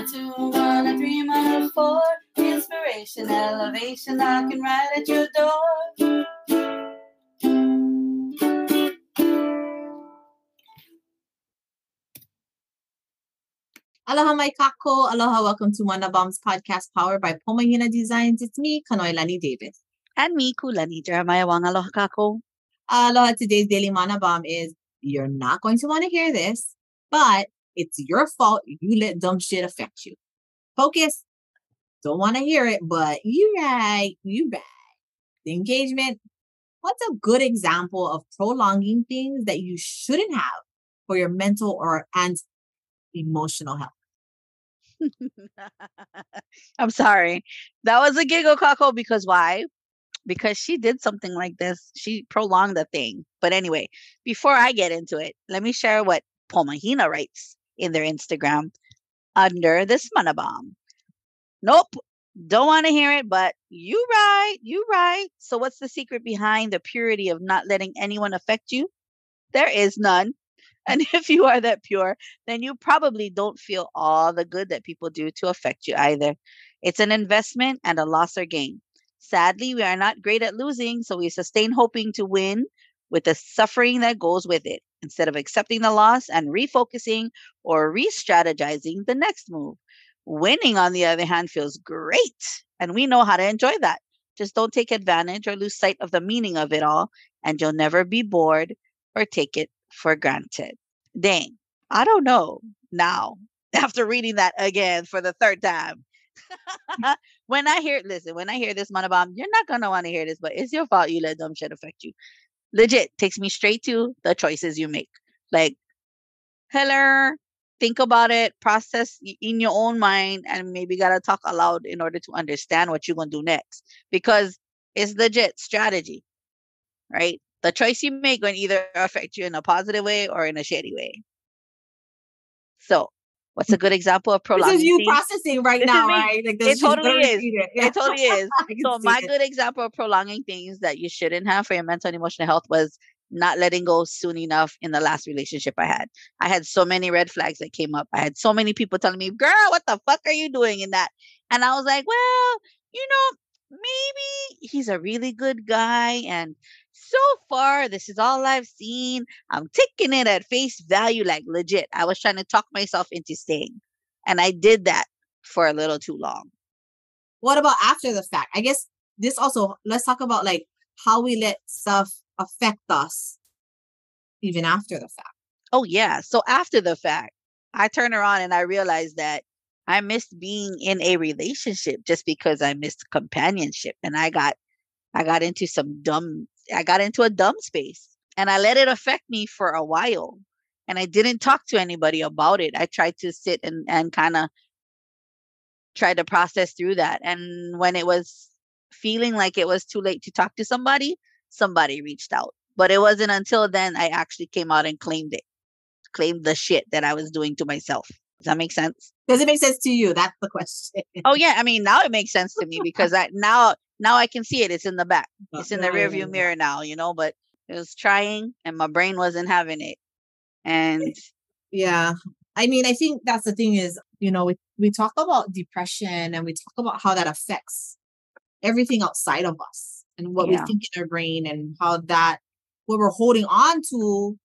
a two, one, a three, one, a four. Inspiration, elevation, knocking right at your door. Aloha my kako. Aloha, welcome to Mana Bombs podcast powered by Pomahina Designs. It's me, Kanoilani Davis. And me, Kulani Jeremiah Wang. Aloha kako. Aloha, today's daily Mana Bomb is you're not going to want to hear this, but it's your fault you let dumb shit affect you. Focus. Don't want to hear it, but you right, you right. The engagement. What's a good example of prolonging things that you shouldn't have for your mental or and emotional health? I'm sorry. That was a giggle cockle because why? Because she did something like this. She prolonged the thing. But anyway, before I get into it, let me share what Pomahina writes in their Instagram under this mana bomb. Nope. Don't want to hear it, but you right, you right. So what's the secret behind the purity of not letting anyone affect you? There is none. And if you are that pure, then you probably don't feel all the good that people do to affect you either. It's an investment and a loss or gain. Sadly, we are not great at losing, so we sustain hoping to win with the suffering that goes with it instead of accepting the loss and refocusing or re strategizing the next move. Winning, on the other hand, feels great, and we know how to enjoy that. Just don't take advantage or lose sight of the meaning of it all, and you'll never be bored or take it for granted. Dang, I don't know now after reading that again for the third time. when I hear, listen, when I hear this mana bomb, you're not gonna want to hear this, but it's your fault you let dumb shit affect you. Legit takes me straight to the choices you make. Like, hello, think about it, process in your own mind, and maybe gotta talk aloud in order to understand what you're gonna do next. Because it's legit strategy, right? The choice you make going either affect you in a positive way or in a shitty way. So, what's a good example of prolonging? This is you processing right This now, right? Like It totally is. It. It totally is. So my it. good example of prolonging things that you shouldn't have for your mental and emotional health was not letting go soon enough in the last relationship I had. I had so many red flags that came up. I had so many people telling me, "Girl, what the fuck are you doing in that?" And I was like, "Well, you know, maybe he's a really good guy and so far this is all I've seen. I'm taking it at face value like legit. I was trying to talk myself into staying. And I did that for a little too long. What about after the fact? I guess this also let's talk about like how we let stuff affect us even after the fact. Oh yeah. So after the fact, I turn around and I realize that I missed being in a relationship just because I missed companionship and I got I got into some dumb I got into a dumb space and I let it affect me for a while. And I didn't talk to anybody about it. I tried to sit and, and kind of try to process through that. And when it was feeling like it was too late to talk to somebody, somebody reached out. But it wasn't until then I actually came out and claimed it, claimed the shit that I was doing to myself. Does that make sense? Does it make sense to you? That's the question. Oh yeah, I mean now it makes sense to me because I now now I can see it. It's in the back. Uh, it's in the oh, rear view mirror now, you know, but it was trying and my brain wasn't having it. And Yeah. I mean, I think that's the thing is, you know, we, we talk about depression and we talk about how that affects everything outside of us and what Yeah. we think in our brain and how that, what we're holding on to,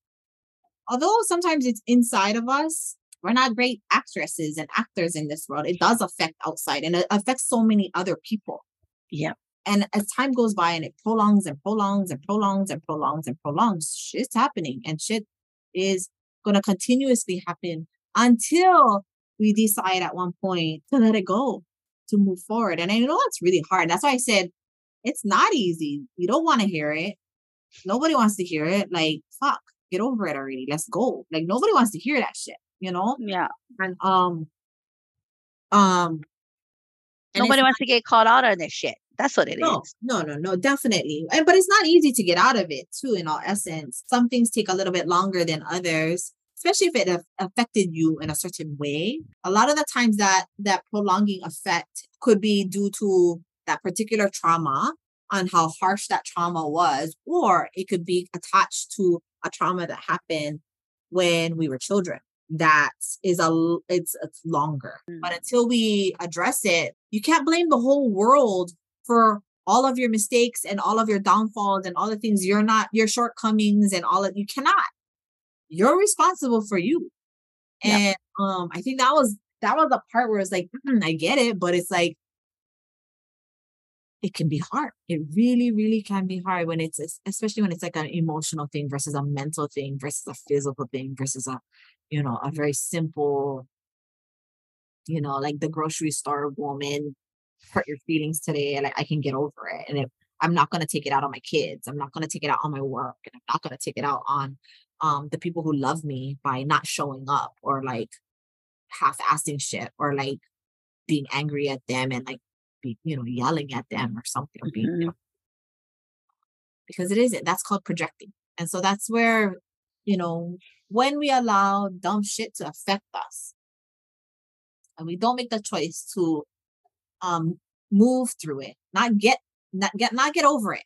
although sometimes it's inside of us, we're not great actresses and actors in this world. It does affect outside and it affects so many other people. yeah, And as time goes by and it prolongs and prolongs and prolongs and prolongs and prolongs, shit's happening and shit is going to continuously happen until we decide at one point to let it go, to move forward. And I know it's really hard. That's why I said it's not easy. You don't want to hear it. Nobody wants to hear it. Like, fuck, get over it already. Let's go. Like, nobody wants to hear that shit, you know? yeah. And, um, um, Nobody wants to get caught out on this shit. That's what it is. no, no, no, no, definitely. And but it's not easy to get out of it too, in all essence. Some things take a little bit longer than others, especially if it af- affected you in a certain way. A lot of the times that that prolonging effect could be due to that particular trauma on how harsh that trauma was, or it could be attached to a trauma that happened when we were children. that is a it's it's longer. But Mm. until we address it, you can't blame the whole world for all of your mistakes and all of your downfalls and all the things you're not your shortcomings and all of you cannot. You're responsible for you. And um I think that was that was the part where it's like, "Mm, I get it, but it's like it can be hard. It really, really can be hard when it's especially when it's like an emotional thing versus a mental thing versus a physical thing versus a you know a very simple you know like the grocery store woman hurt your feelings today and i can get over it and if i'm not going to take it out on my kids i'm not going to take it out on my work and i'm not going to take it out on um the people who love me by not showing up or like half-assing shit or like being angry at them and like be you know yelling at them or something or being you Mhm. know, because it isn't that's called projecting and so that's where you know when we allow dumb shit to affect us and we don't make the choice to um move through it not get not get not get over it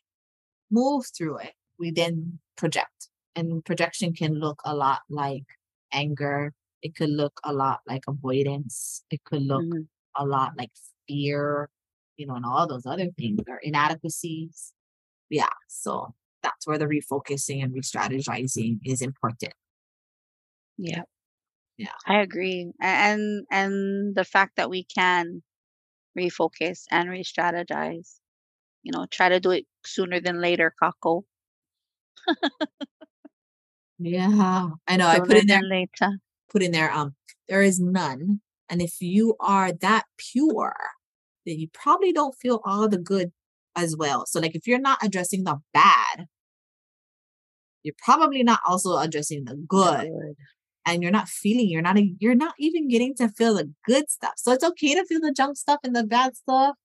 move through it we then project and projection can look a lot like anger it could look a lot like avoidance it could look Mhm. a lot like fear you know and all those other things or inadequacies yeah so that's where the refocusing and re-strategizing is important Yeah. Yeah. I agree. And and the fact that we can refocus and re-strategize, you know, try to do it sooner than later, Kako. yeah i know i put in there later. put in there um there is none and if you are that pure then you probably don't feel all the good as well so like if you're not addressing the bad you're probably not also addressing the good Good. And you're not feeling you're not you're not even getting to feel the good stuff so it's okay to feel the junk stuff and the bad stuff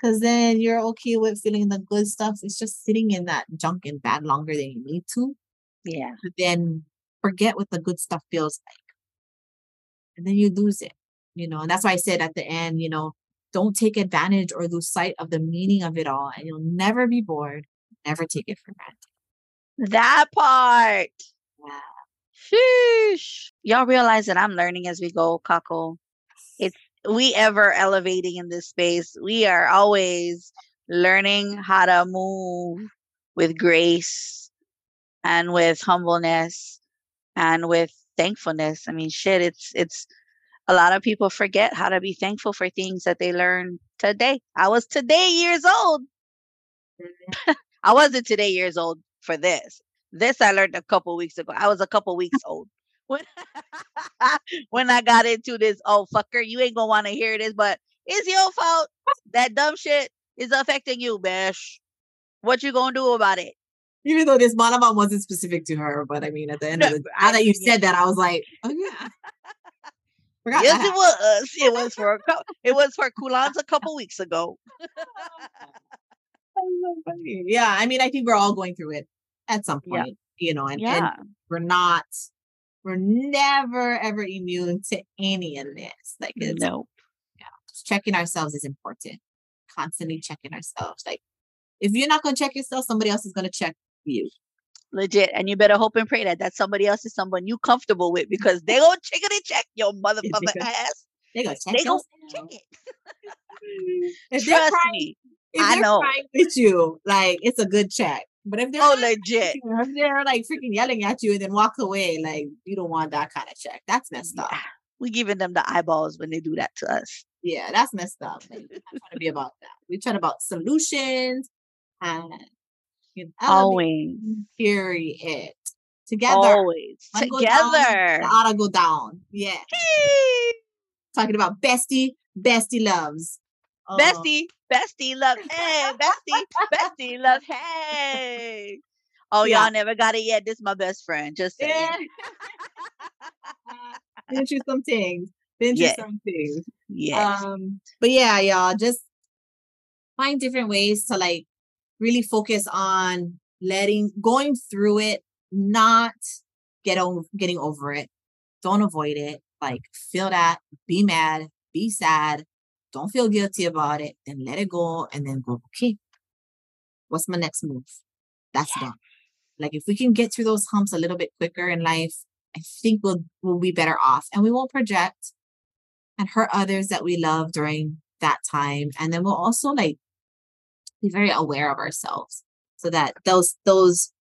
because then you're okay with feeling the good stuff it's just sitting in that junk and bad longer than you need to Yeah. but then forget what the good stuff feels like and then you lose it you know and that's why i said at the end you know don't take advantage or lose sight of the meaning of it all and you'll never be bored never take it for granted That part. yeah. Sheesh. Y'all realize that I'm learning as we go, Kako. It's we ever elevating in this space. We are always learning how to move with grace and with humbleness and with thankfulness. I mean, shit, it's it's a lot of people forget how to be thankful for things that they learned today. I was today years old. Mm-hmm. I wasn't today years old for this. This I learned a couple weeks ago. I was a couple weeks old when when I got into this. Oh fucker, you ain't gonna want to hear this, but it's your fault. That dumb shit is affecting you, Bash. What you gonna do about it? even though this mana bomb wasn't specific to her but i mean at the end of the now that you said that i was like oh yeah forgot Yes, it was. It was for a it was for Kulans a couple weeks ago. That's so funny. Yeah, I mean, I think we're all going through it at some Yeah. point, you know, and, and we're not, we're never ever immune to any of this. Like, it's No. just checking ourselves is important. Constantly checking ourselves. Like, if you're not going to check yourself, somebody else is going to check you. Legit. And you better hope and pray that that somebody else is someone you comfortable with because they gonna chickity check your motherfucker ass. They go check They gonna check it. Trust crying, me. I know. with you, like it's a good check. But if they're Oh, legit. if they're like freaking yelling at you and then walk away, like you don't want that kind of check. That's messed up. Yeah. We giving them the eyeballs when they do that to us. Yeah, that's messed up. Like, we're not trying to be about that. We're trying about solutions and you know, Always. period. Together. Always. One go down, Together. the other go down. Yeah. Talking about bestie, bestie loves. Oh, Bestie, bestie love, hey, bestie, bestie love, hey. Oh, Yeah. y'all never got it yet. This is my best friend. Just saying. Yeah. Been through some things. Been through Yeah. some things. Yes. Um, but yeah, y'all just find different ways to like really focus on letting going through it, not get over getting over it. Don't avoid it. Like feel that, be mad, be sad, don't feel guilty about it, then let it go and then go, okay, what's my next move? That's Yeah. done. Like if we can get through those humps a little bit quicker in life, I think we'll we'll be better off and we won't project and hurt others that we love during that time. And then we'll also like be very aware of ourselves so that those those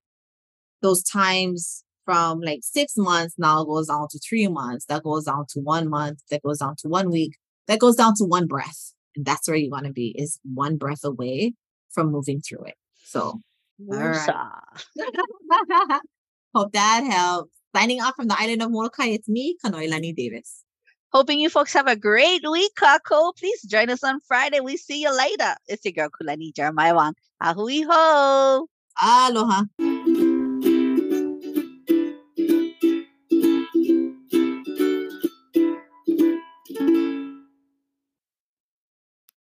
those times from like six months now goes on to three months, that goes on to one month, that goes on to one week, that goes down to one breath. And that's where you want to be is one breath away from moving through it. So right. Hope that helps. Signing off from the island of Molokai, it's me, Kanoilani Davis. Hoping you folks have a great week, Kako. Please join us on Friday. We see you later. It's your girl Kulani Jeremiah Wang. Ahui ho. Aloha.